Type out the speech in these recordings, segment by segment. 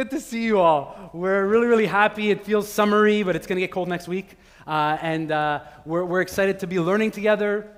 Good to see you all. We're really, really happy. It feels summery, but it's going to get cold next week. Uh, and uh, we're, we're excited to be learning together.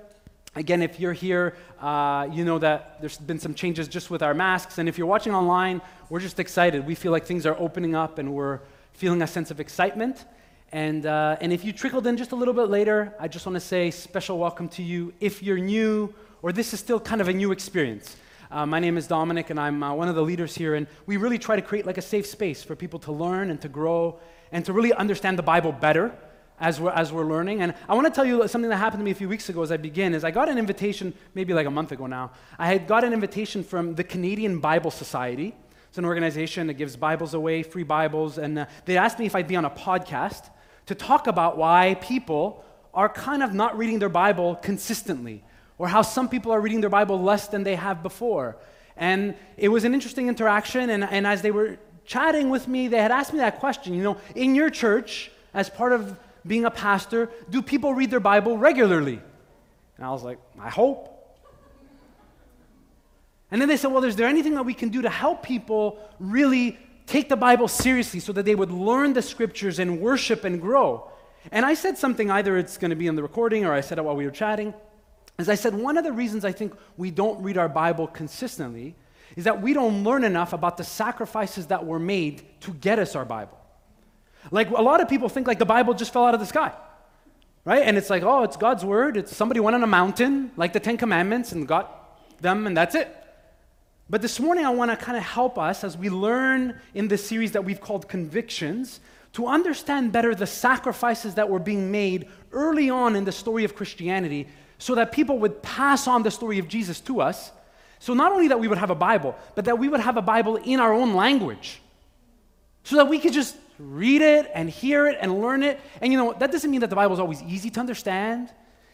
Again, if you're here, uh, you know that there's been some changes just with our masks. And if you're watching online, we're just excited. We feel like things are opening up and we're feeling a sense of excitement. And, uh, and if you trickled in just a little bit later, I just want to say special welcome to you. If you're new, or this is still kind of a new experience, uh, my name is Dominic, and I'm uh, one of the leaders here. And we really try to create like a safe space for people to learn and to grow and to really understand the Bible better as we're, as we're learning. And I want to tell you something that happened to me a few weeks ago as I begin. Is I got an invitation, maybe like a month ago now. I had got an invitation from the Canadian Bible Society. It's an organization that gives Bibles away, free Bibles, and uh, they asked me if I'd be on a podcast to talk about why people are kind of not reading their Bible consistently or how some people are reading their Bible less than they have before. And it was an interesting interaction, and, and as they were chatting with me, they had asked me that question. You know, in your church, as part of being a pastor, do people read their Bible regularly? And I was like, I hope. And then they said, Well, is there anything that we can do to help people really take the Bible seriously so that they would learn the scriptures and worship and grow? And I said something, either it's going to be in the recording or I said it while we were chatting. As I said, one of the reasons I think we don't read our Bible consistently is that we don't learn enough about the sacrifices that were made to get us our Bible. Like a lot of people think like the Bible just fell out of the sky. Right? And it's like, oh, it's God's word. It's somebody went on a mountain, like the Ten Commandments, and got them, and that's it. But this morning, I want to kind of help us as we learn in this series that we've called Convictions to understand better the sacrifices that were being made early on in the story of Christianity so that people would pass on the story of Jesus to us. So, not only that we would have a Bible, but that we would have a Bible in our own language. So that we could just read it and hear it and learn it. And you know, that doesn't mean that the Bible is always easy to understand.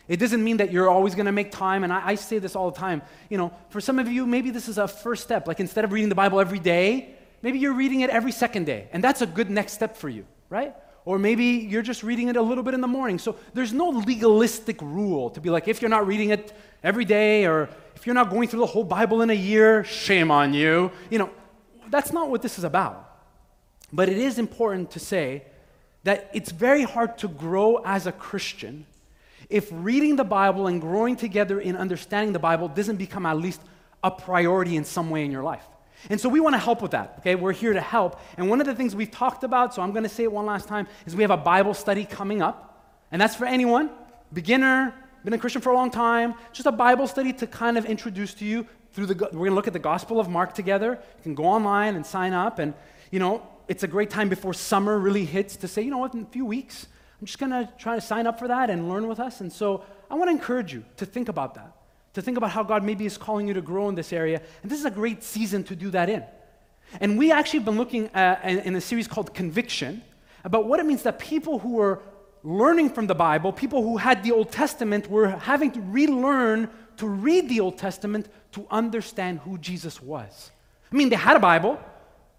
It doesn't mean that you're always going to make time. And I, I, say this all the time. You know, for some of you, maybe this is a first step. Like instead of reading the Bible every day, maybe you're reading it every second day. And that's a good next step for you, right? Or maybe you're just reading it a little bit in the morning. So there's no legalistic rule to be like, if you're not reading it every day or if you're not going through the whole Bible in a year, shame on you. You know, that's not what this is about. But it is important to say that it's very hard to grow as a Christian if reading the Bible and growing together in understanding the Bible doesn't become at least a priority in some way in your life. And so we want to help with that, okay? We're here to help. And one of the things we've talked about, so I'm going to say it one last time, is we have a Bible study coming up. And that's for anyone, beginner, been a Christian for a long time, just a Bible study to kind of introduce to you through the, we're going to look at the Gospel of Mark together. You can go online and sign up. And, you know, it's a great time before summer really hits to say, you know what, in a few weeks, I'm just going to try to sign up for that and learn with us. And so I want to encourage you to think about that to think about how God maybe is calling you to grow in this area. And this is a great season to do that in. And we actually have been looking at, in a series called Conviction about what it means that people who were learning from the Bible, people who had the Old Testament, were having to relearn to read the Old Testament to understand who Jesus was. I mean, they had a Bible,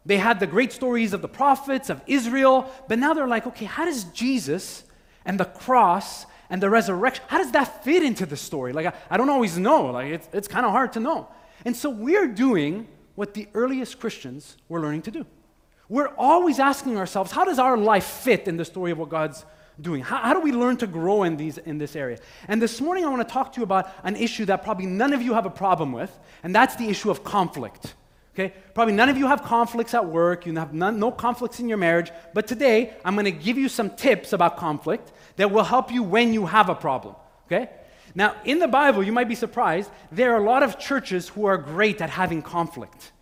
they had the great stories of the prophets, of Israel, but now they're like, okay, how does Jesus and the cross and the resurrection, how does that fit into the story? Like, I, I don't always know. Like, it's, it's kind of hard to know. And so we're doing what the earliest Christians were learning to do. We're always asking ourselves, how does our life fit in the story of what God's doing? How, how do we learn to grow in, these, in this area? And this morning, I want to talk to you about an issue that probably none of you have a problem with, and that's the issue of conflict. Okay? Probably none of you have conflicts at work, you have none, no conflicts in your marriage, but today I'm going to give you some tips about conflict that will help you when you have a problem. Okay? Now, in the Bible, you might be surprised, there are a lot of churches who are great at having conflict.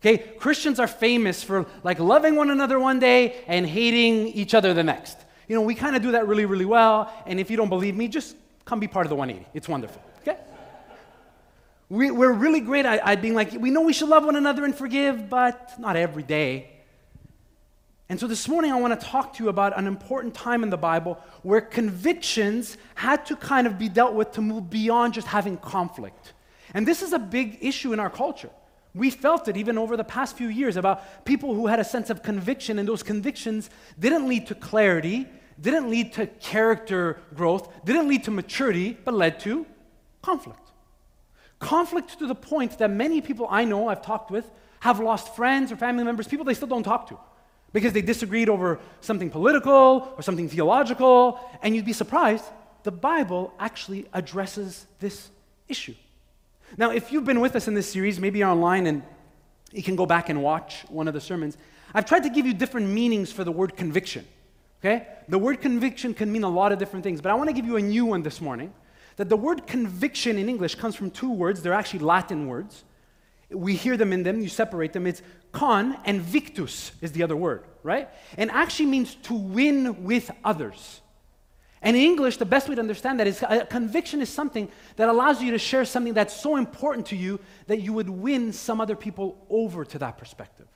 Okay? Christians are famous for like loving one another one day and hating each other the next. You know, we kind of do that really, really well. And if you don't believe me, just come be part of the 180. It's wonderful. We, are really great at, at being like, we know we should love one another and forgive, but not every day. And so this morning, I want to talk to you about an important time in the Bible where convictions had to kind of be dealt with to move beyond just having conflict. And this is a big issue in our culture. We felt it even over the past few years about people who had a sense of conviction, and those convictions didn't lead to clarity, didn't lead to character growth, didn't lead to maturity, but led to conflict. Conflict to the point that many people I know, I've talked with, have lost friends or family members, people they still don't talk to, because they disagreed over something political or something theological, and you'd be surprised, the Bible actually addresses this issue. Now, if you've been with us in this series, maybe you're online and you can go back and watch one of the sermons. I've tried to give you different meanings for the word conviction. Okay? The word conviction can mean a lot of different things, but I want to give you a new one this morning. That the word conviction in English comes from two words, they're actually Latin words. We hear them in them, you separate them. It's con and victus is the other word, right? And actually means to win with others. And in English, the best way to understand that is a conviction is something that allows you to share something that's so important to you that you would win some other people over to that perspective.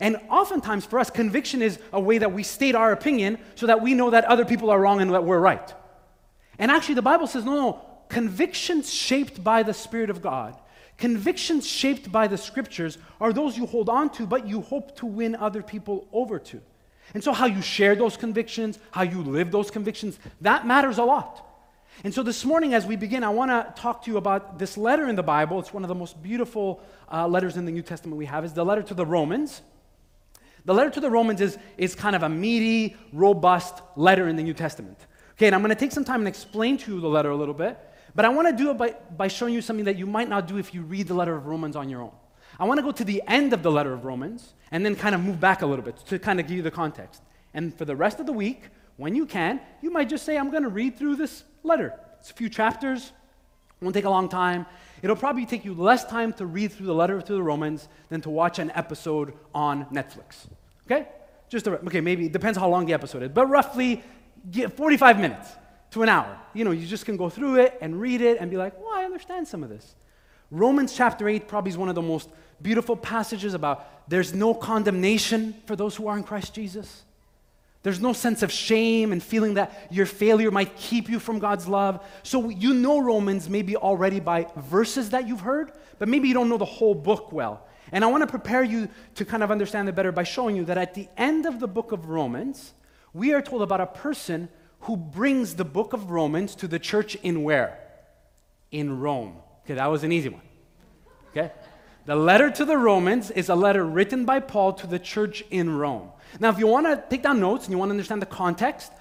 And oftentimes for us, conviction is a way that we state our opinion so that we know that other people are wrong and that we're right. And actually, the Bible says no, no, convictions shaped by the Spirit of God, convictions shaped by the scriptures are those you hold on to, but you hope to win other people over to. And so, how you share those convictions, how you live those convictions, that matters a lot. And so, this morning, as we begin, I want to talk to you about this letter in the Bible. It's one of the most beautiful uh, letters in the New Testament we have. Is the letter to the Romans. The letter to the Romans is, is kind of a meaty, robust letter in the New Testament. Okay, and I'm going to take some time and explain to you the letter a little bit, but I want to do it by, by showing you something that you might not do if you read the letter of Romans on your own. I want to go to the end of the letter of Romans and then kind of move back a little bit to kind of give you the context. And for the rest of the week, when you can, you might just say, I'm going to read through this letter. It's a few chapters, won't take a long time. It'll probably take you less time to read through the letter to the Romans than to watch an episode on Netflix. Okay? Just a, okay, maybe it depends how long the episode is, but roughly 45 minutes to an hour. You know, you just can go through it and read it and be like, well, I understand some of this. Romans chapter 8 probably is one of the most beautiful passages about there's no condemnation for those who are in Christ Jesus. There's no sense of shame and feeling that your failure might keep you from God's love. So you know Romans maybe already by verses that you've heard, but maybe you don't know the whole book well. And I want to prepare you to kind of understand it better by showing you that at the end of the book of Romans, we are told about a person who brings the book of Romans to the church in where? In Rome. Okay, that was an easy one. Okay? The letter to the Romans is a letter written by Paul to the church in Rome. Now, if you want to take down notes and you want to understand the context,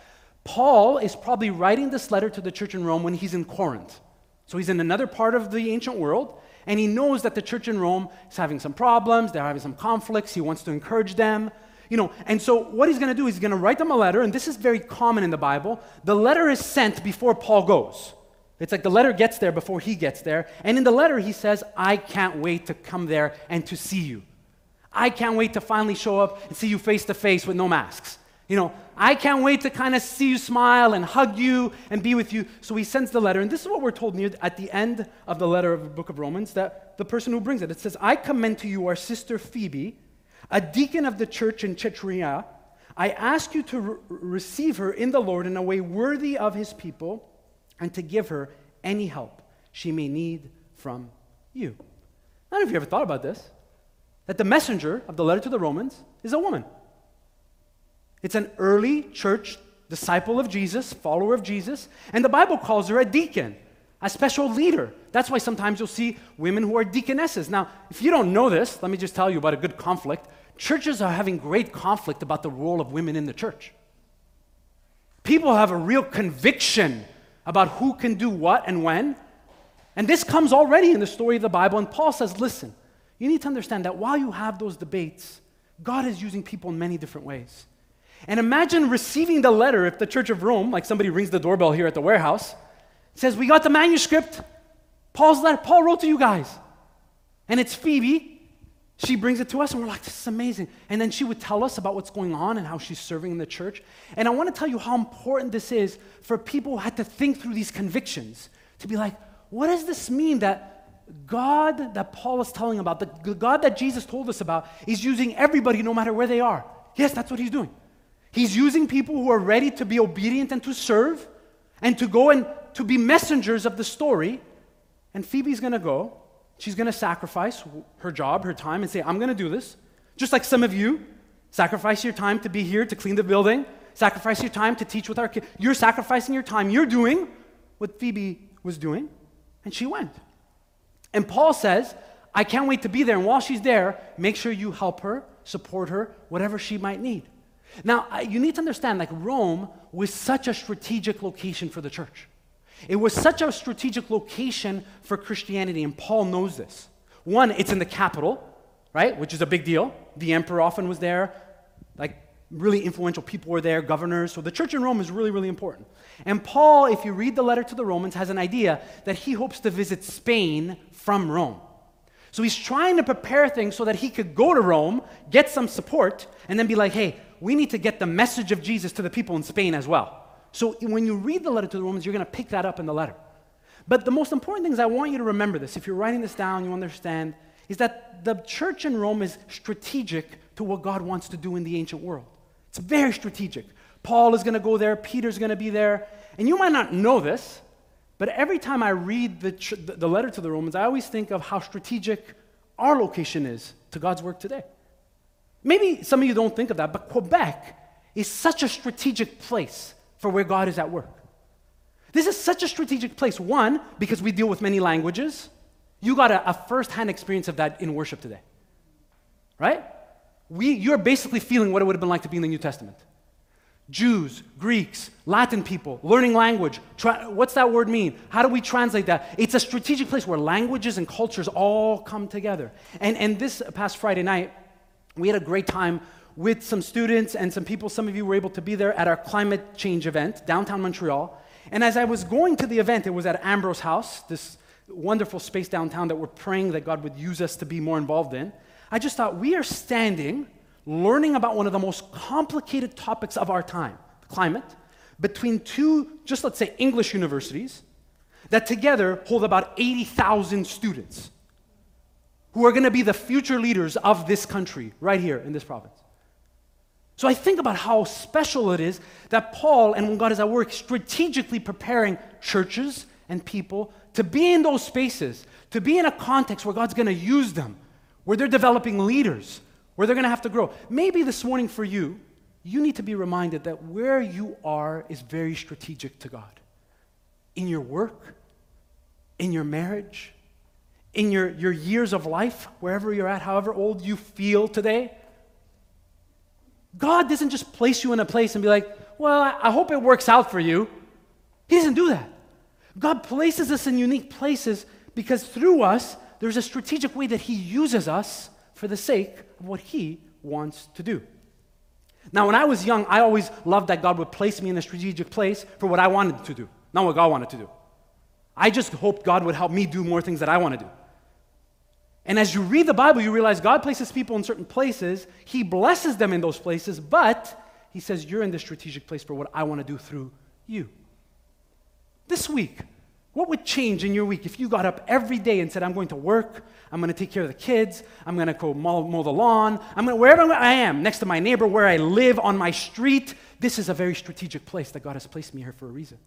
Paul is probably writing this letter to the church in Rome when he's in Corinth. So he's in another part of the ancient world, and he knows that the church in Rome is having some problems, they're having some conflicts, he wants to encourage them. You know, and so what he's going to do is he's going to write them a letter, and this is very common in the Bible. The letter is sent before Paul goes. It's like the letter gets there before he gets there. And in the letter, he says, I can't wait to come there and to see you. I can't wait to finally show up and see you face to face with no masks. You know, I can't wait to kind of see you smile and hug you and be with you. So he sends the letter. And this is what we're told near at the end of the letter of the book of Romans that the person who brings it, it says, I commend to you our sister Phoebe, a deacon of the church in Cenchreae. I ask you to re- receive her in the Lord in a way worthy of his people and to give her any help she may need from you. I don't know if you ever thought about this that the messenger of the letter to the Romans is a woman. It's an early church disciple of Jesus, follower of Jesus, and the Bible calls her a deacon, a special leader. That's why sometimes you'll see women who are deaconesses. Now, if you don't know this, let me just tell you about a good conflict. Churches are having great conflict about the role of women in the church. People have a real conviction about who can do what and when. And this comes already in the story of the Bible. And Paul says, listen, you need to understand that while you have those debates, God is using people in many different ways. And imagine receiving the letter if the Church of Rome, like somebody rings the doorbell here at the warehouse, says, We got the manuscript. Paul's letter, Paul wrote to you guys. And it's Phoebe. She brings it to us, and we're like, This is amazing. And then she would tell us about what's going on and how she's serving in the church. And I want to tell you how important this is for people who had to think through these convictions to be like, What does this mean that God that Paul is telling about, the God that Jesus told us about, is using everybody no matter where they are? Yes, that's what he's doing. He's using people who are ready to be obedient and to serve and to go and to be messengers of the story. And Phoebe's going to go. She's going to sacrifice her job, her time, and say, I'm going to do this. Just like some of you sacrifice your time to be here to clean the building, sacrifice your time to teach with our kids. You're sacrificing your time. You're doing what Phoebe was doing, and she went. And Paul says, I can't wait to be there. And while she's there, make sure you help her, support her, whatever she might need. Now, you need to understand like Rome was such a strategic location for the church. It was such a strategic location for Christianity, and Paul knows this. One, it's in the capital, right, which is a big deal. The emperor often was there, like really influential people were there, governors. So the church in Rome is really, really important. And Paul, if you read the letter to the Romans, has an idea that he hopes to visit Spain from Rome. So he's trying to prepare things so that he could go to Rome, get some support, and then be like, hey, we need to get the message of Jesus to the people in Spain as well. So when you read the letter to the Romans, you're going to pick that up in the letter. But the most important thing is I want you to remember this. If you're writing this down, you understand, is that the church in Rome is strategic to what God wants to do in the ancient world. It's very strategic. Paul is going to go there, Peter's going to be there. And you might not know this, but every time I read the, the letter to the Romans, I always think of how strategic our location is to God's work today. Maybe some of you don't think of that, but Quebec is such a strategic place for where God is at work. This is such a strategic place. One, because we deal with many languages. You got a, a experience of that in worship today. Right? We, you're basically feeling what it would have been like to be in the New Testament. Jews, Greeks, Latin people, learning language. What's that word mean? How do we translate that? It's a strategic place where languages and cultures all come together. And, and this past Friday night, we had a great time with some students and some people. Some of you were able to be there at our climate change event, downtown Montreal. And as I was going to the event, it was at Ambrose House, this wonderful space downtown that we're praying that God would use us to be more involved in. I just thought, we are standing learning about one of the most complicated topics of our time, climate, between two, just let's say, English universities that together hold about 80,000 students who are going to be the future leaders of this country right here in this province. So I think about how special it is that Paul and when God is at work strategically preparing churches and people to be in those spaces, to be in a context where God's going to use them, where they're developing leaders, where they're going to have to grow. Maybe this morning for you, you need to be reminded that where you are is very strategic to God. In your work, in your marriage, in your, your years of life, wherever you're at, however old you feel today. God doesn't just place you in a place and be like, well, I hope it works out for you. He doesn't do that. God places us in unique places because through us, there's a strategic way that He uses us for the sake of what He wants to do. Now, when I was young, I always loved that God would place me in a strategic place for what I wanted to do, not what God wanted to do. I just hoped God would help me do more things that I want to do. And as you read the Bible, you realize God places people in certain places. He blesses them in those places, but He says, You're in the strategic place for what I want to do through you. This week, what would change in your week if you got up every day and said, I'm going to work, I'm going to take care of the kids, I'm going to go mow, mow the lawn, I'm going to, wherever I am, next to my neighbor, where I live, on my street, this is a very strategic place that God has placed me here for a reason.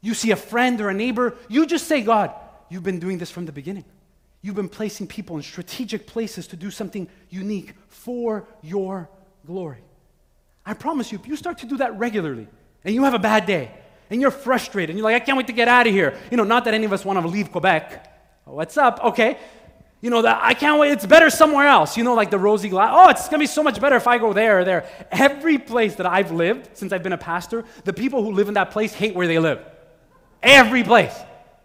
You see a friend or a neighbor, you just say, God, you've been doing this from the beginning. You've been placing people in strategic places to do something unique for your glory. I promise you, if you start to do that regularly and you have a bad day, and you're frustrated and you're like, I can't wait to get out of here. You know, not that any of us want to leave Quebec. Oh, what's up? Okay. You know, that I can't wait. It's better somewhere else. You know, like the rosy glass. Oh, it's going to be so much better if I go there or there. Every place that I've lived since I've been a pastor, the people who live in that place hate where they live. Every place.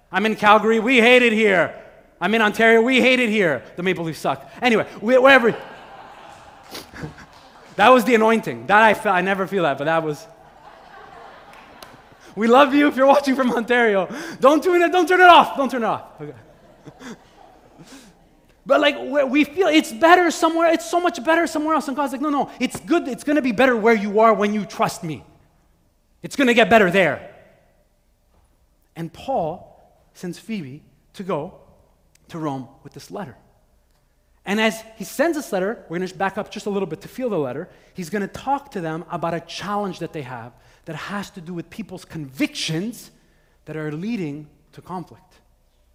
I'm in Calgary. We hate it here. I'm in Ontario. We hate it here. The Maple Leafs suck. Anyway, wherever. that was the anointing. That I felt. I never feel that, but that was. We love you if you're watching from Ontario. Don't turn it, don't turn it off. Don't turn it off. Okay. But like we feel it's better somewhere, it's so much better somewhere else. And God's like, no, no, it's good, it's gonna be better where you are when you trust me. It's gonna get better there. And Paul sends Phoebe to go to Rome with this letter. And as he sends this letter, we're going to back up just a little bit to feel the letter. He's going to talk to them about a challenge that they have that has to do with people's convictions that are leading to conflict,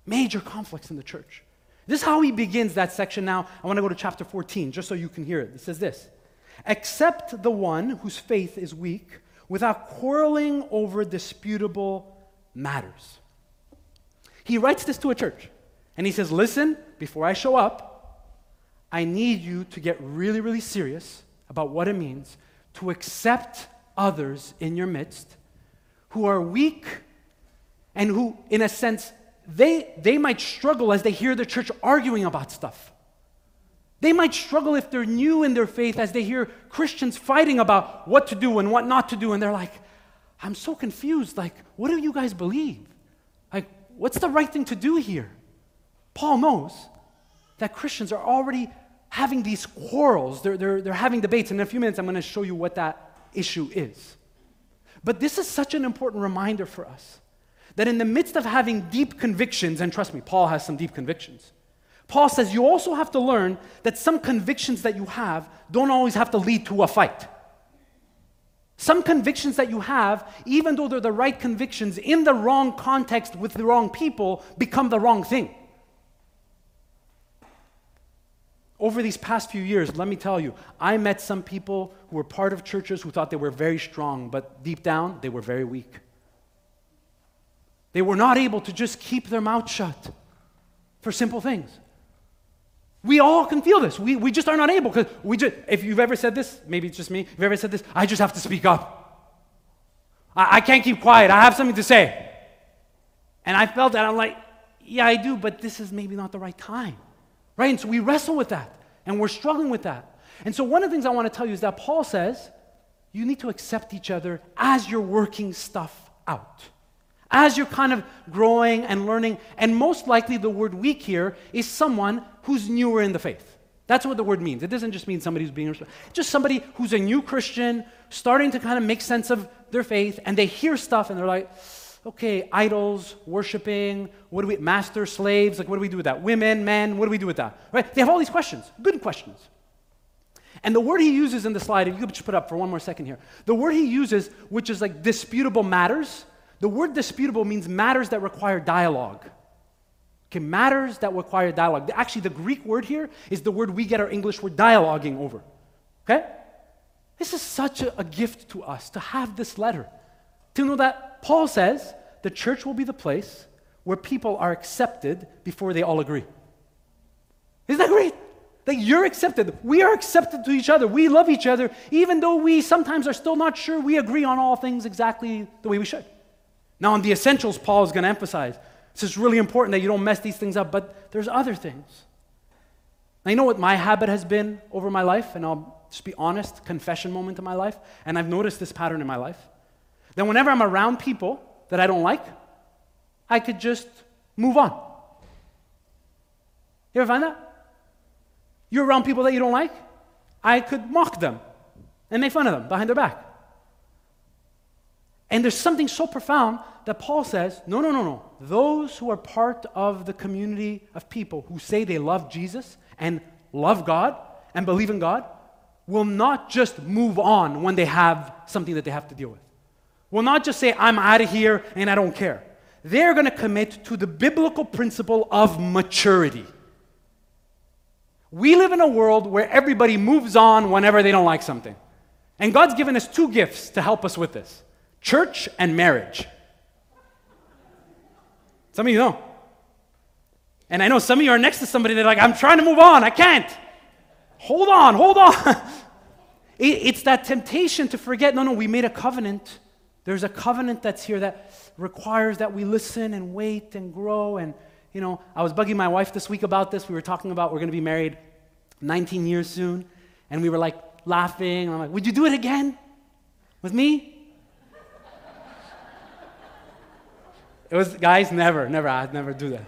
major conflicts in the church. This is how he begins that section now. I want to go to chapter 14 just so you can hear it. It says this Accept the one whose faith is weak without quarreling over disputable matters. He writes this to a church and he says, Listen, before I show up, I need you to get really, really serious about what it means to accept others in your midst who are weak and who, in a sense, they, they might struggle as they hear the church arguing about stuff. They might struggle if they're new in their faith as they hear Christians fighting about what to do and what not to do, and they're like, I'm so confused. Like, what do you guys believe? Like, what's the right thing to do here? Paul knows that Christians are already having these quarrels, they're, they're, they're having debates. And in a few minutes, I'm going to show you what that issue is. But this is such an important reminder for us that in the midst of having deep convictions, and trust me, Paul has some deep convictions. Paul says you also have to learn that some convictions that you have don't always have to lead to a fight. Some convictions that you have, even though they're the right convictions, in the wrong context with the wrong people, become the wrong thing. Over these past few years, let me tell you, I met some people who were part of churches who thought they were very strong, but deep down, they were very weak. They were not able to just keep their mouth shut for simple things. We all can feel this. We, we just are not able because we just, if you've ever said this, maybe it's just me, if you've ever said this, I just have to speak up. I, I can't keep quiet. I have something to say. And I felt that. I'm like, yeah, I do, but this is maybe not the right time. Right? And so we wrestle with that, and we're struggling with that. And so one of the things I want to tell you is that Paul says you need to accept each other as you're working stuff out. As you're kind of growing and learning, and most likely the word weak here is someone who's newer in the faith. That's what the word means. It doesn't just mean somebody who's being just somebody who's a new Christian, starting to kind of make sense of their faith, and they hear stuff and they're like, okay, idols, worshiping, what do we, master, slaves, like what do we do with that? Women, men, what do we do with that? Right? They have all these questions, good questions. And the word he uses in the slide, if you could just put up for one more second here, the word he uses, which is like disputable matters, the word disputable means matters that require dialogue. Okay, matters that require dialogue. Actually, the Greek word here is the word we get our English word dialoguing over. Okay? This is such a, a gift to us to have this letter. To know that Paul says the church will be the place where people are accepted before they all agree. Isn't that great? That you're accepted. We are accepted to each other. We love each other, even though we sometimes are still not sure we agree on all things exactly the way we should. Now, on the essentials, Paul is going to emphasize this is really important that you don't mess these things up, but there's other things. Now, you know what my habit has been over my life, and I'll just be honest, confession moment in my life, and I've noticed this pattern in my life. Then, whenever I'm around people that I don't like, I could just move on. You ever find that? You're around people that you don't like, I could mock them and make fun of them behind their back. And there's something so profound that Paul says no, no, no, no. Those who are part of the community of people who say they love Jesus and love God and believe in God will not just move on when they have something that they have to deal with will not just say, I'm out of here and I don't care. They're going to commit to the biblical principle of maturity. We live in a world where everybody moves on whenever they don't like something. And God's given us two gifts to help us with this church and marriage. Some of you know. And I know some of you are next to somebody that like, I'm trying to move on, I can't. Hold on, hold on. it's that temptation to forget no, no, we made a covenant there's a covenant that's here that requires that we listen and wait and grow. And, you know, I was bugging my wife this week about this. We were talking about we're going to be married 19 years soon. And we were like laughing. I'm like, would you do it again with me? It was, guys, never, never, I'd never do that.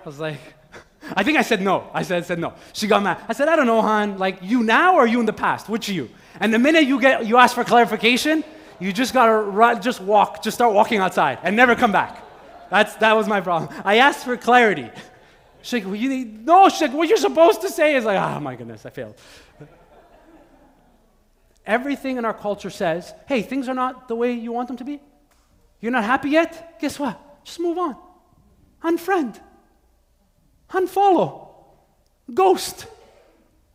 I was like, I think I said no. I said, said no. She got mad. I said, I don't know, hon. Like, you now or you in the past? Which are you? And the minute you get, you ask for clarification, you just gotta run, just walk, just start walking outside and never come back. That's, that was my problem. I asked for clarity. She's like, well, you no, she's like, what you're supposed to say is like, oh my goodness, I failed. Everything in our culture says, hey, things are not the way you want them to be. You're not happy yet? Guess what? Just move on. Unfriend. Unfollow. Ghost.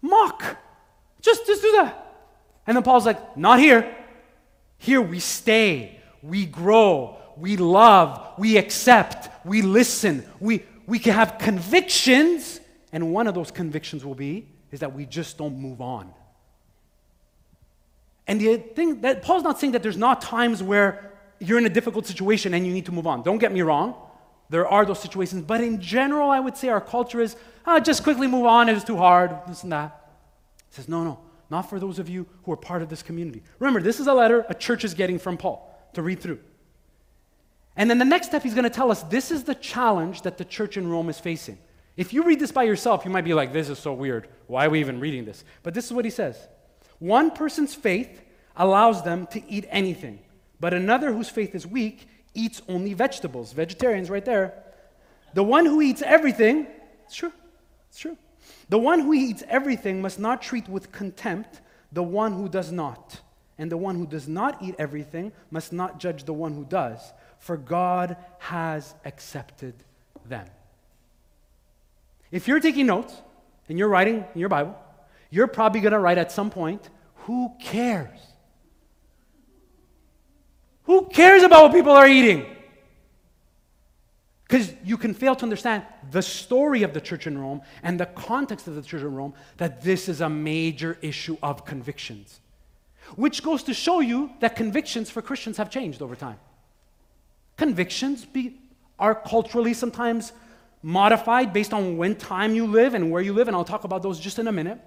Mock. Just, just do that. And then Paul's like, not here. Here we stay, we grow, we love, we accept, we listen, we, we can have convictions, and one of those convictions will be is that we just don't move on. And the thing that Paul's not saying that there's not times where you're in a difficult situation and you need to move on. Don't get me wrong. There are those situations, but in general, I would say our culture is oh, just quickly move on. It was too hard. This and that. He says, no, no, not for those of you who are part of this community. Remember, this is a letter a church is getting from Paul to read through. And then the next step, he's going to tell us this is the challenge that the church in Rome is facing. If you read this by yourself, you might be like, this is so weird. Why are we even reading this? But this is what he says One person's faith allows them to eat anything, but another whose faith is weak eats only vegetables. Vegetarians, right there. The one who eats everything, it's true, it's true. The one who eats everything must not treat with contempt the one who does not. And the one who does not eat everything must not judge the one who does for God has accepted them. If you're taking notes and you're writing in your Bible, you're probably going to write at some point, Who cares? Who cares about what people are eating? Because you can fail to understand the story of the church in Rome and the context of the church in Rome that this is a major issue of convictions. Which goes to show you that convictions for Christians have changed over time. Convictions be, are culturally sometimes modified based on when time you live and where you live, and I'll talk about those just in a minute.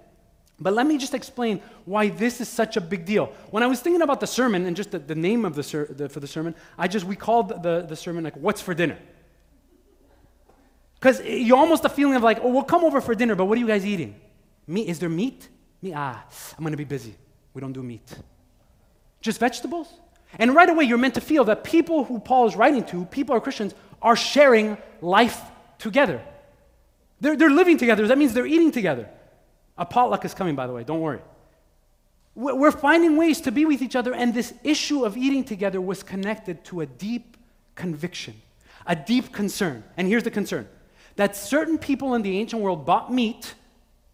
But let me just explain why this is such a big deal. When I was thinking about the sermon and just the, the name of the, ser- the, for the sermon, I just we called the, the sermon like "What's for dinner." Because you almost a feeling of like, oh, we'll come over for dinner, but what are you guys eating? Meat? Is there meat? Me? Ah, I'm gonna be busy. We don't do meat. Just vegetables? And right away, you're meant to feel that people who Paul is writing to, people are Christians, are sharing life together. They're, they're living together. That means they're eating together. A potluck is coming, by the way, don't worry. We're finding ways to be with each other, and this issue of eating together was connected to a deep conviction, a deep concern. And here's the concern that certain people in the ancient world bought meat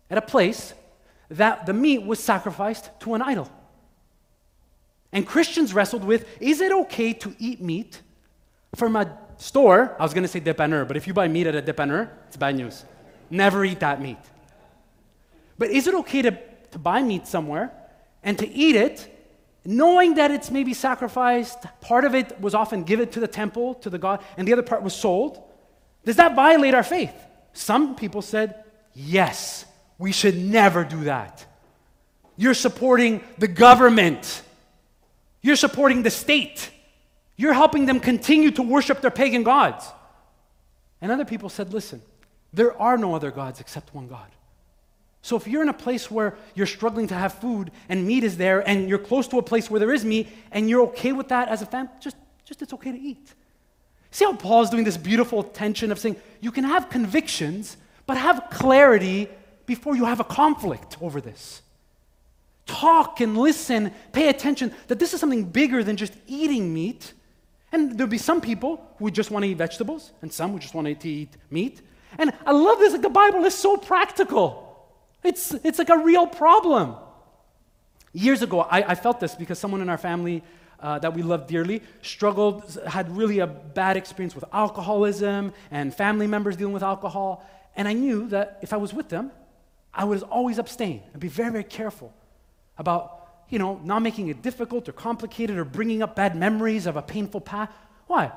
at a place that the meat was sacrificed to an idol. And Christians wrestled with is it okay to eat meat from a store? I was going to say dépanneur, but if you buy meat at a dépanneur, it's bad news. Never eat that meat. But is it okay to, to buy meat somewhere and to eat it, knowing that it's maybe sacrificed? Part of it was often given to the temple, to the God, and the other part was sold. Does that violate our faith? Some people said, yes, we should never do that. You're supporting the government. You're supporting the state. You're helping them continue to worship their pagan gods. And other people said, listen, there are no other gods except one God. So if you're in a place where you're struggling to have food and meat is there and you're close to a place where there is meat and you're okay with that as a family, just, just it's okay to eat. See how Paul's doing this beautiful tension of saying you can have convictions, but have clarity before you have a conflict over this talk and listen, pay attention that this is something bigger than just eating meat. And there'll be some people who just want to eat vegetables, and some who just want to eat meat. And I love this, like the Bible is so practical. It's, it's like a real problem. Years ago, I, I felt this because someone in our family uh, that we love dearly struggled, had really a bad experience with alcoholism and family members dealing with alcohol. And I knew that if I was with them, I would always abstain and be very, very careful about, you know, not making it difficult or complicated or bringing up bad memories of a painful past. Why?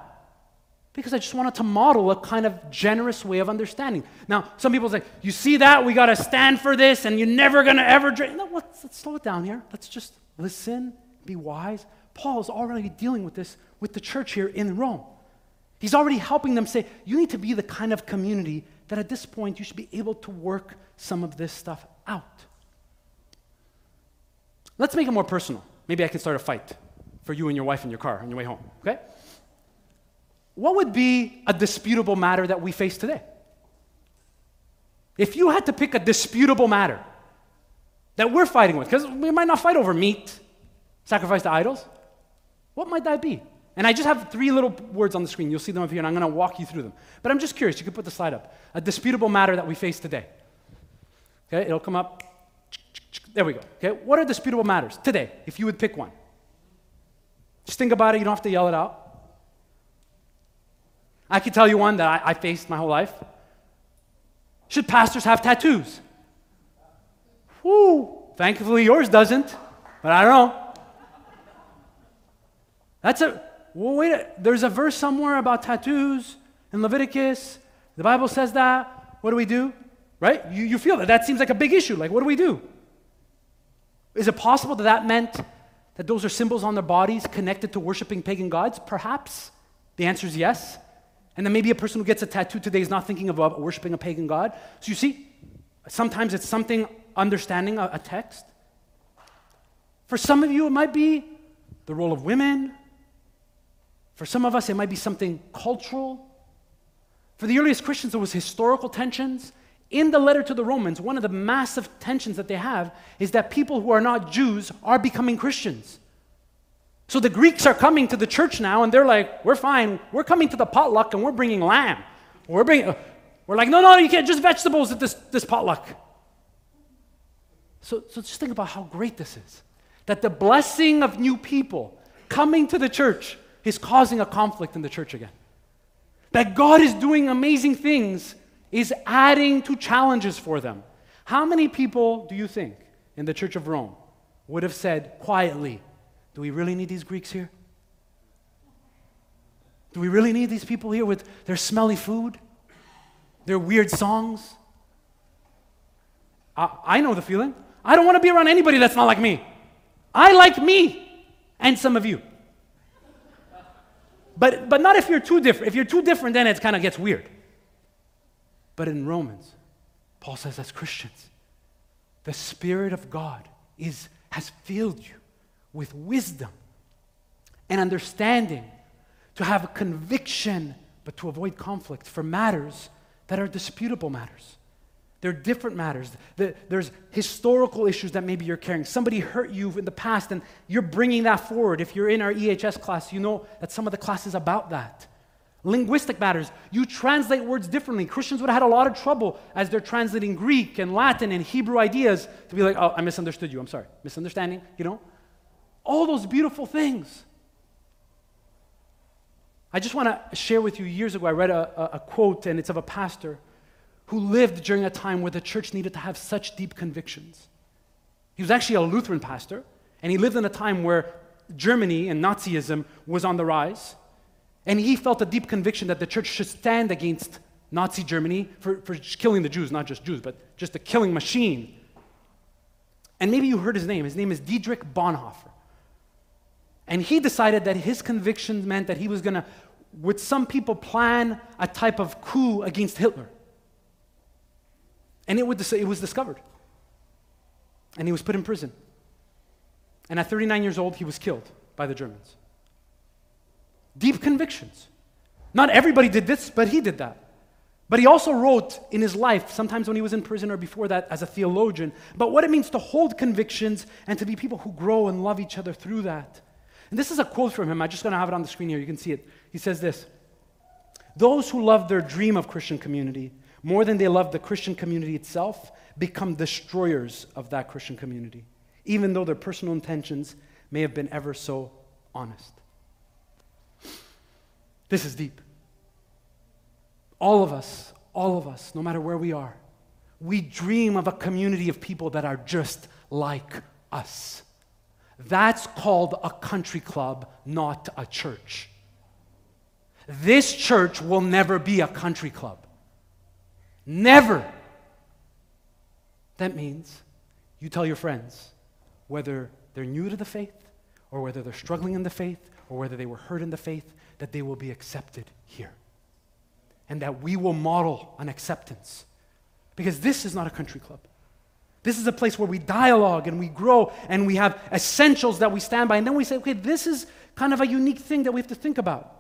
Because I just wanted to model a kind of generous way of understanding. Now, some people say, you see that? We got to stand for this and you're never going to ever drink. No, let's, let's slow it down here. Let's just listen, be wise, Paul is already dealing with this with the church here in Rome. He's already helping them say, you need to be the kind of community that at this point you should be able to work some of this stuff out. Let's make it more personal. Maybe I can start a fight for you and your wife in your car on your way home, okay? What would be a disputable matter that we face today? If you had to pick a disputable matter that we're fighting with, because we might not fight over meat, sacrifice to idols, what might that be? And I just have three little words on the screen. You'll see them up here, and I'm going to walk you through them. But I'm just curious. You can put the slide up. A disputable matter that we face today. Okay, it'll come up. There we go. Okay, what are disputable matters today, if you would pick one? Just think about it. You don't have to yell it out. I can tell you one that I, I faced my whole life. Should pastors have tattoos? Whoo! Thankfully, yours doesn't, but I don't know. That's a well, wait. A, there's a verse somewhere about tattoos in Leviticus. The Bible says that. What do we do? Right? You, you feel that. That seems like a big issue. Like, what do we do? Is it possible that that meant that those are symbols on their bodies connected to worshiping pagan gods? Perhaps. The answer is yes. And then maybe a person who gets a tattoo today is not thinking about worshiping a pagan god. So you see, sometimes it's something understanding a, a text. For some of you, it might be the role of women. For some of us, it might be something cultural. For the earliest Christians, it was historical tensions. In the letter to the Romans, one of the massive tensions that they have is that people who are not Jews are becoming Christians. So the Greeks are coming to the church now, and they're like, "We're fine. We're coming to the potluck, and we're bringing lamb. We're bringing." We're like, "No, no, you can't. Just vegetables at this this potluck." So, so just think about how great this is. That the blessing of new people coming to the church is causing a conflict in the church again. That God is doing amazing things is adding to challenges for them. How many people do you think in the church of Rome would have said quietly, Do we really need these Greeks here? Do we really need these people here with their smelly food, their weird songs? I, I know the feeling. I don't want to be around anybody that's not like me. I like me and some of you. But, but not if you're too different. If you're too different, then it kind of gets weird. But in Romans, Paul says, as Christians, the Spirit of God is, has filled you with wisdom and understanding to have a conviction, but to avoid conflict for matters that are disputable matters. They're different matters. There's historical issues that maybe you're carrying. Somebody hurt you in the past, and you're bringing that forward. If you're in our EHS class, you know that some of the class is about that. Linguistic matters. You translate words differently. Christians would have had a lot of trouble as they're translating Greek and Latin and Hebrew ideas to be like, oh, I misunderstood you. I'm sorry. Misunderstanding, you know? All those beautiful things. I just want to share with you years ago, I read a, a, a quote, and it's of a pastor who lived during a time where the church needed to have such deep convictions. He was actually a Lutheran pastor, and he lived in a time where Germany and Nazism was on the rise. And he felt a deep conviction that the church should stand against Nazi Germany for, for killing the Jews, not just Jews, but just a killing machine. And maybe you heard his name. His name is Dietrich Bonhoeffer. And he decided that his conviction meant that he was going to, with some people, plan a type of coup against Hitler. And it, it was discovered. And he was put in prison. And at 39 years old, he was killed by the Germans. Deep convictions. Not everybody did this, but he did that. But he also wrote in his life, sometimes when he was in prison or before that as a theologian, about what it means to hold convictions and to be people who grow and love each other through that. And this is a quote from him. I'm just going to have it on the screen here. You can see it. He says this Those who love their dream of Christian community more than they love the Christian community itself, become destroyers of that Christian community, even though their personal intentions may have been ever so honest. This is deep. All of us, all of us, no matter where we are, we dream of a community of people that are just like us. That's called a country club, not a church. This church will never be a country club. Never. That means you tell your friends, whether they're new to the faith or whether they're struggling in the faith, or whether they were hurt in the faith, that they will be accepted here. And that we will model an acceptance. Because this is not a country club. This is a place where we dialogue and we grow and we have essentials that we stand by. And then we say, okay, this is kind of a unique thing that we have to think about.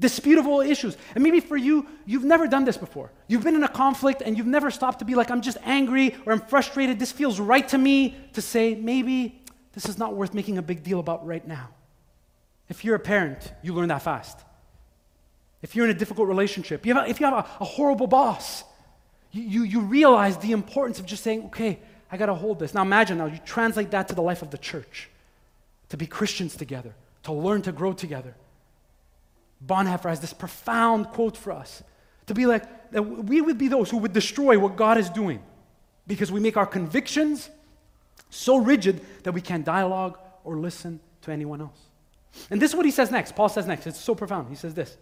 Disputable issues. And maybe for you, you've never done this before. You've been in a conflict and you've never stopped to be like, I'm just angry or I'm frustrated. This feels right to me to say, maybe this is not worth making a big deal about right now. If you're a parent, you learn that fast. If you're in a difficult relationship, you have a, if you have a, a horrible boss, you, you, you realize the importance of just saying, okay, I got to hold this. Now imagine now you translate that to the life of the church, to be Christians together, to learn to grow together. Bonhoeffer has this profound quote for us to be like, that we would be those who would destroy what God is doing because we make our convictions so rigid that we can't dialogue or listen to anyone else. And this is what he says next. Paul says next. It's so profound. He says this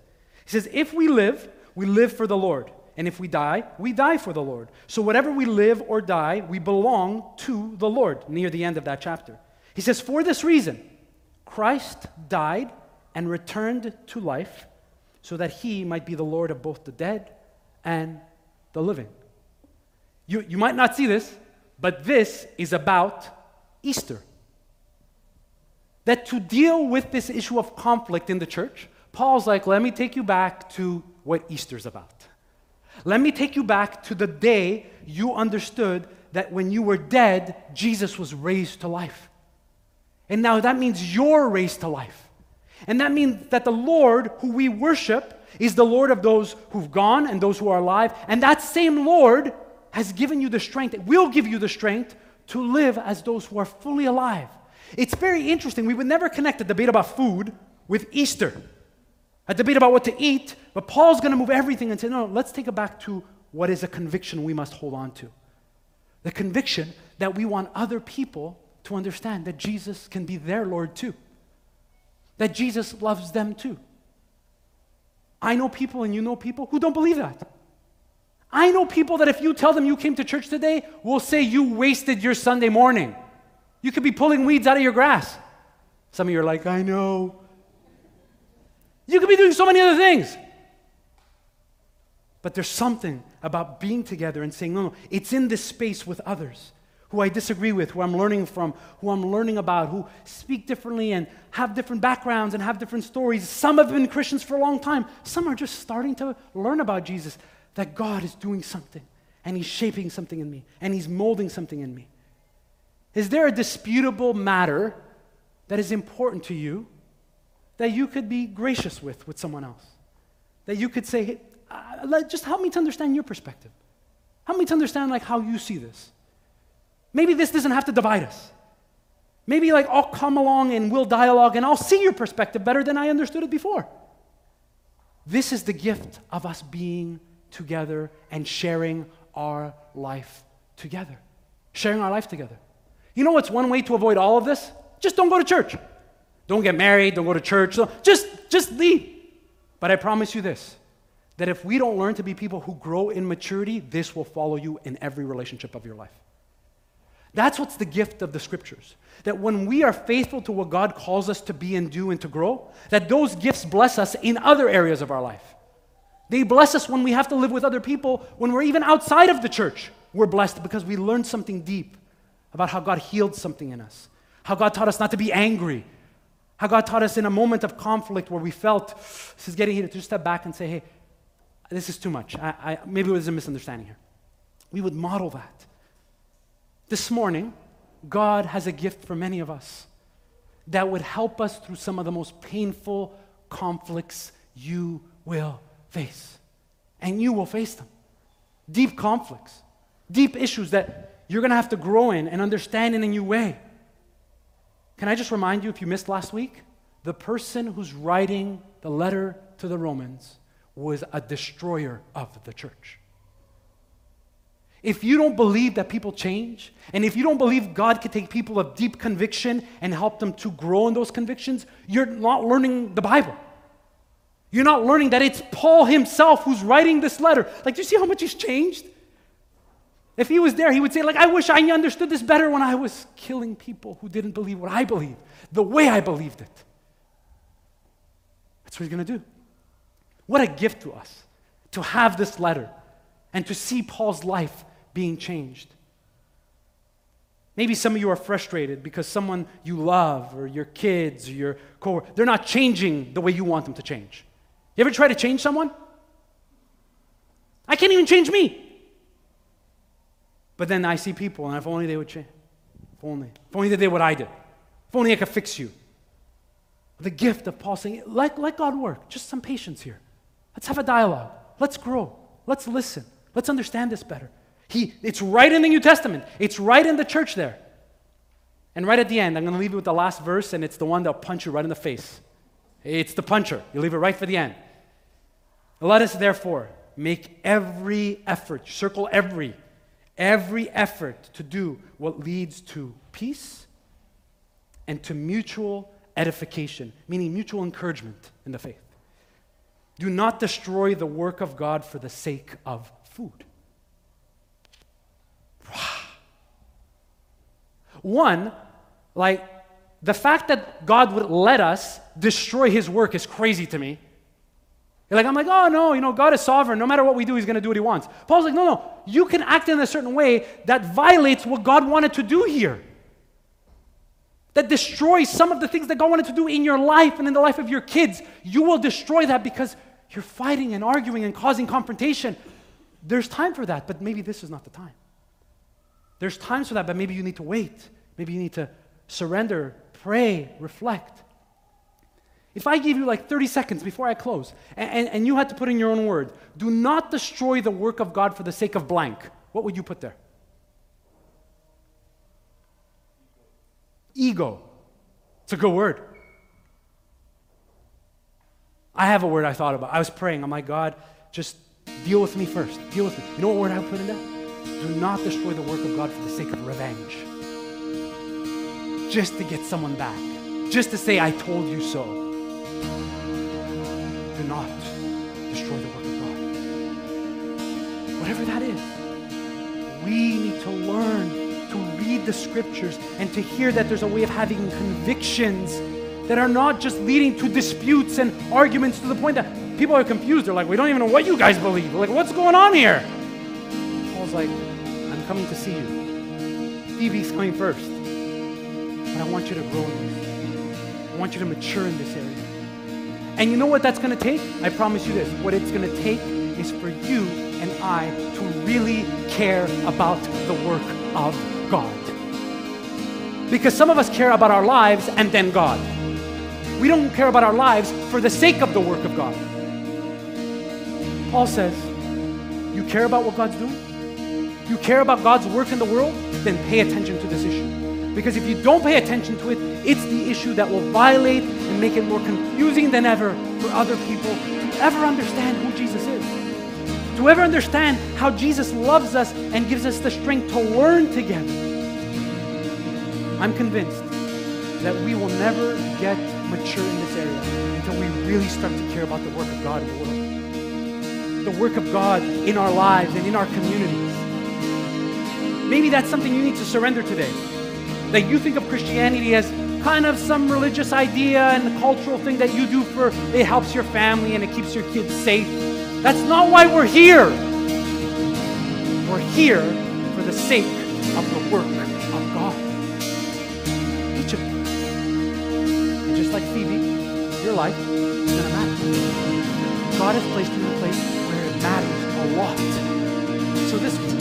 He says, If we live, we live for the Lord. And if we die, we die for the Lord. So whatever we live or die, we belong to the Lord, near the end of that chapter. He says, For this reason, Christ died and returned to life so that he might be the Lord of both the dead and the living. You, you might not see this, but this is about Easter. That to deal with this issue of conflict in the church, Paul's like, let me take you back to what Easter's about. Let me take you back to the day you understood that when you were dead, Jesus was raised to life. And now that means you're raised to life. And that means that the Lord who we worship is the Lord of those who've gone and those who are alive. And that same Lord has given you the strength, will give you the strength to live as those who are fully alive. It's very interesting. We would never connect a debate about food with Easter a debate about what to eat, but Paul's going to move everything and say, no, let's take it back to what is a conviction we must hold on to. The conviction that we want other people to understand that Jesus can be their Lord too, that Jesus loves them too. I know people and you know people who don't believe that. I know people that if you tell them you came to church today, will say you wasted your Sunday morning. You could be pulling weeds out of your grass. Some of you are like, I know. You could be doing so many other things. But there's something about being together and saying, no, no, it's in this space with others who I disagree with, who I'm learning from, who I'm learning about, who speak differently and have different backgrounds and have different stories. Some have been Christians for a long time, some are just starting to learn about Jesus, that God is doing something and He's shaping something in me and He's molding something in me. Is there a disputable matter that is important to you that you could be gracious with with someone else. That you could say, hey, uh, just help me to understand your perspective. Help me to understand like how you see this. Maybe this doesn't have to divide us. Maybe like I'll come along and we'll dialogue and I'll see your perspective better than I understood it before. This is the gift of us being together and sharing our life together. Sharing our life together. You know what's one way to avoid all of this? Just don't go to church. Don't get married, don't go to church. Just, just leave. But I promise you this that if we don't learn to be people who grow in maturity, this will follow you in every relationship of your life. That's what's the gift of the scriptures. That when we are faithful to what God calls us to be and do and to grow, that those gifts bless us in other areas of our life. They bless us when we have to live with other people, when we're even outside of the church. We're blessed because we learned something deep about how God healed something in us, how God taught us not to be angry, how God taught us in a moment of conflict where we felt this is getting heated to step back and say, hey, this is too much. I, I, maybe there's a misunderstanding here. We would model that. This morning, God has a gift for many of us that would help us through some of the most painful conflicts you will face. And you will face them. Deep conflicts, deep issues that you're going to have to grow in and understand in a new way. Can I just remind you, if you missed last week, the person who's writing the letter to the Romans was a destroyer of the church. If you don't believe that people change, and if you don't believe God can take people of deep conviction and help them to grow in those convictions, you're not learning the Bible. You're not learning that it's Paul himself who's writing this letter. Like, do you see how much he's changed? If he was there, he would say, like, I wish I understood this better when I was killing people who didn't believe what I believed, the way I believed it. That's what he's going to do. What a gift to us to have this letter and to see Paul's life being changed. Maybe some of you are frustrated because someone you love or your kids or your co they're not changing the way you want them to change. You ever try to change someone? I can't even change me. But then I see people, and if only they would change. If only. If only they did what I did. If only I could fix you. The gift of Paul saying, let, let God work. Just some patience here. Let's have a dialogue. Let's grow. Let's listen. Let's understand this better. He, it's right in the New Testament, it's right in the church there. And right at the end, I'm going to leave you with the last verse, and it's the one that'll punch you right in the face. It's the puncher. You leave it right for the end. Let us therefore make every effort, circle every, every effort to do what leads to peace and to mutual edification, meaning mutual encouragement in the faith. Do not destroy the work of God for the sake of food. One, like the fact that God would let us destroy his work is crazy to me. Like, I'm like, oh no, you know, God is sovereign. No matter what we do, he's going to do what he wants. Paul's like, no, no, you can act in a certain way that violates what God wanted to do here. That destroys some of the things that God wanted to do in your life and in the life of your kids. You will destroy that because you're fighting and arguing and causing confrontation. There's time for that, but maybe this is not the time. There's times for that, but maybe you need to wait. Maybe you need to surrender, pray, reflect. If I give you like 30 seconds before I close, and, and, and, you had to put in your own word, do not destroy the work of God for the sake of blank, what would you put there? Ego. It's a good word. I have a word I thought about. I was praying. I'm like, God, just deal with me first. Deal with me. You know what word I put in there? Do not destroy the work of God for the sake of revenge. Just to get someone back. Just to say, I told you so. Do not destroy the work of God. Whatever that is, we need to learn to read the scriptures and to hear that there's a way of having convictions that are not just leading to disputes and arguments to the point that people are confused. They're like, we don't even know what you guys believe. We're like, what's going on here? Like, I'm coming to see you. Phoebe's coming first. But I want you to grow in this. I want you to mature in this area. And you know what that's going to take? I promise you this. What it's going to take is for you and I to really care about the work of God. Because some of us care about our lives and then God. We don't care about our lives for the sake of the work of God. Paul says, You care about what God's doing? You care about God's work in the world, then pay attention to this issue. Because if you don't pay attention to it, it's the issue that will violate and make it more confusing than ever for other people to ever understand who Jesus is. To ever understand how Jesus loves us and gives us the strength to learn together. I'm convinced that we will never get mature in this area until we really start to care about the work of God in the world. The work of God in our lives and in our communities. Maybe that's something you need to surrender today. That you think of Christianity as kind of some religious idea and cultural thing that you do for it helps your family and it keeps your kids safe. That's not why we're here. We're here for the sake of the work of God. Each of you. And just like Phoebe, your life is going to matter. God has placed you in a place where it matters a lot. So this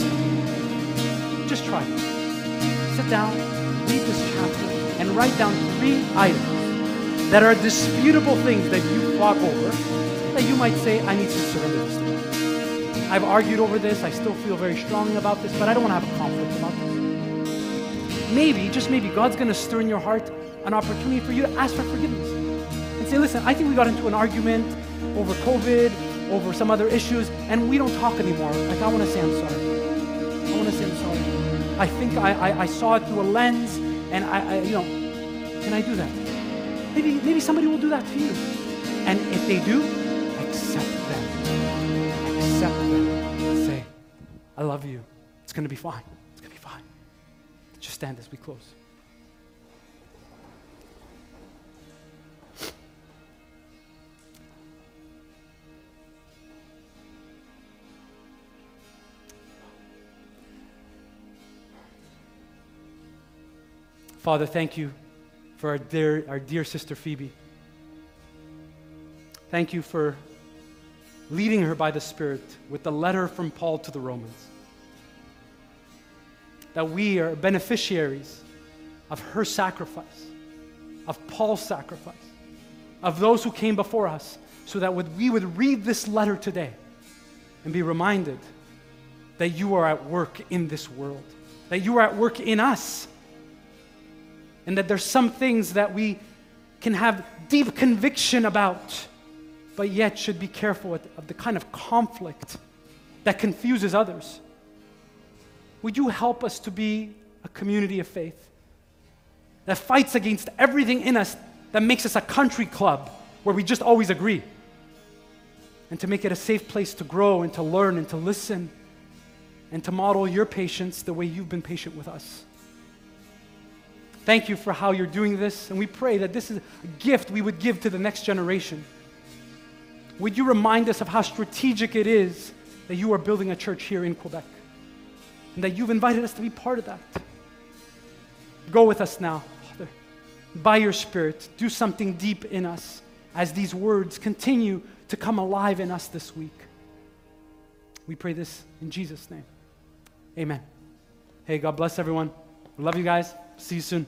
try it. Sit down, read this chapter, and write down three items that are disputable things that you fought over that you might say, I need to surrender this to God. I've argued over this, I still feel very strongly about this, but I don't want to have a conflict about this. Maybe, just maybe, God's going to stir in your heart an opportunity for you to ask for forgiveness and say, listen, I think we got into an argument over COVID, over some other issues, and we don't talk anymore. Like, I want to say I'm sorry. I want to say I'm sorry. I think I, I, I saw it through a lens, and I, I, you know, can I do that? Maybe, maybe somebody will do that to you. And if they do, accept them. Accept them. Say, I love you. It's going to be fine. It's going to be fine. Just stand as we close. Father, thank you for our dear, our dear sister Phoebe. Thank you for leading her by the Spirit with the letter from Paul to the Romans. That we are beneficiaries of her sacrifice, of Paul's sacrifice, of those who came before us, so that we would read this letter today and be reminded that you are at work in this world, that you are at work in us and that there's some things that we can have deep conviction about, but yet should be careful of the kind of conflict that confuses others. Would you help us to be a community of faith that fights against everything in us that makes us a country club where we just always agree? And to make it a safe place to grow and to learn and to listen and to model your patience the way you've been patient with us. Thank you for how you're doing this, and we pray that this is a gift we would give to the next generation. Would you remind us of how strategic it is that you are building a church here in Quebec and that you've invited us to be part of that? Go with us now, Father. By your Spirit, do something deep in us as these words continue to come alive in us this week. We pray this in Jesus' name. Amen. Hey, God bless everyone. Love you guys. See you soon.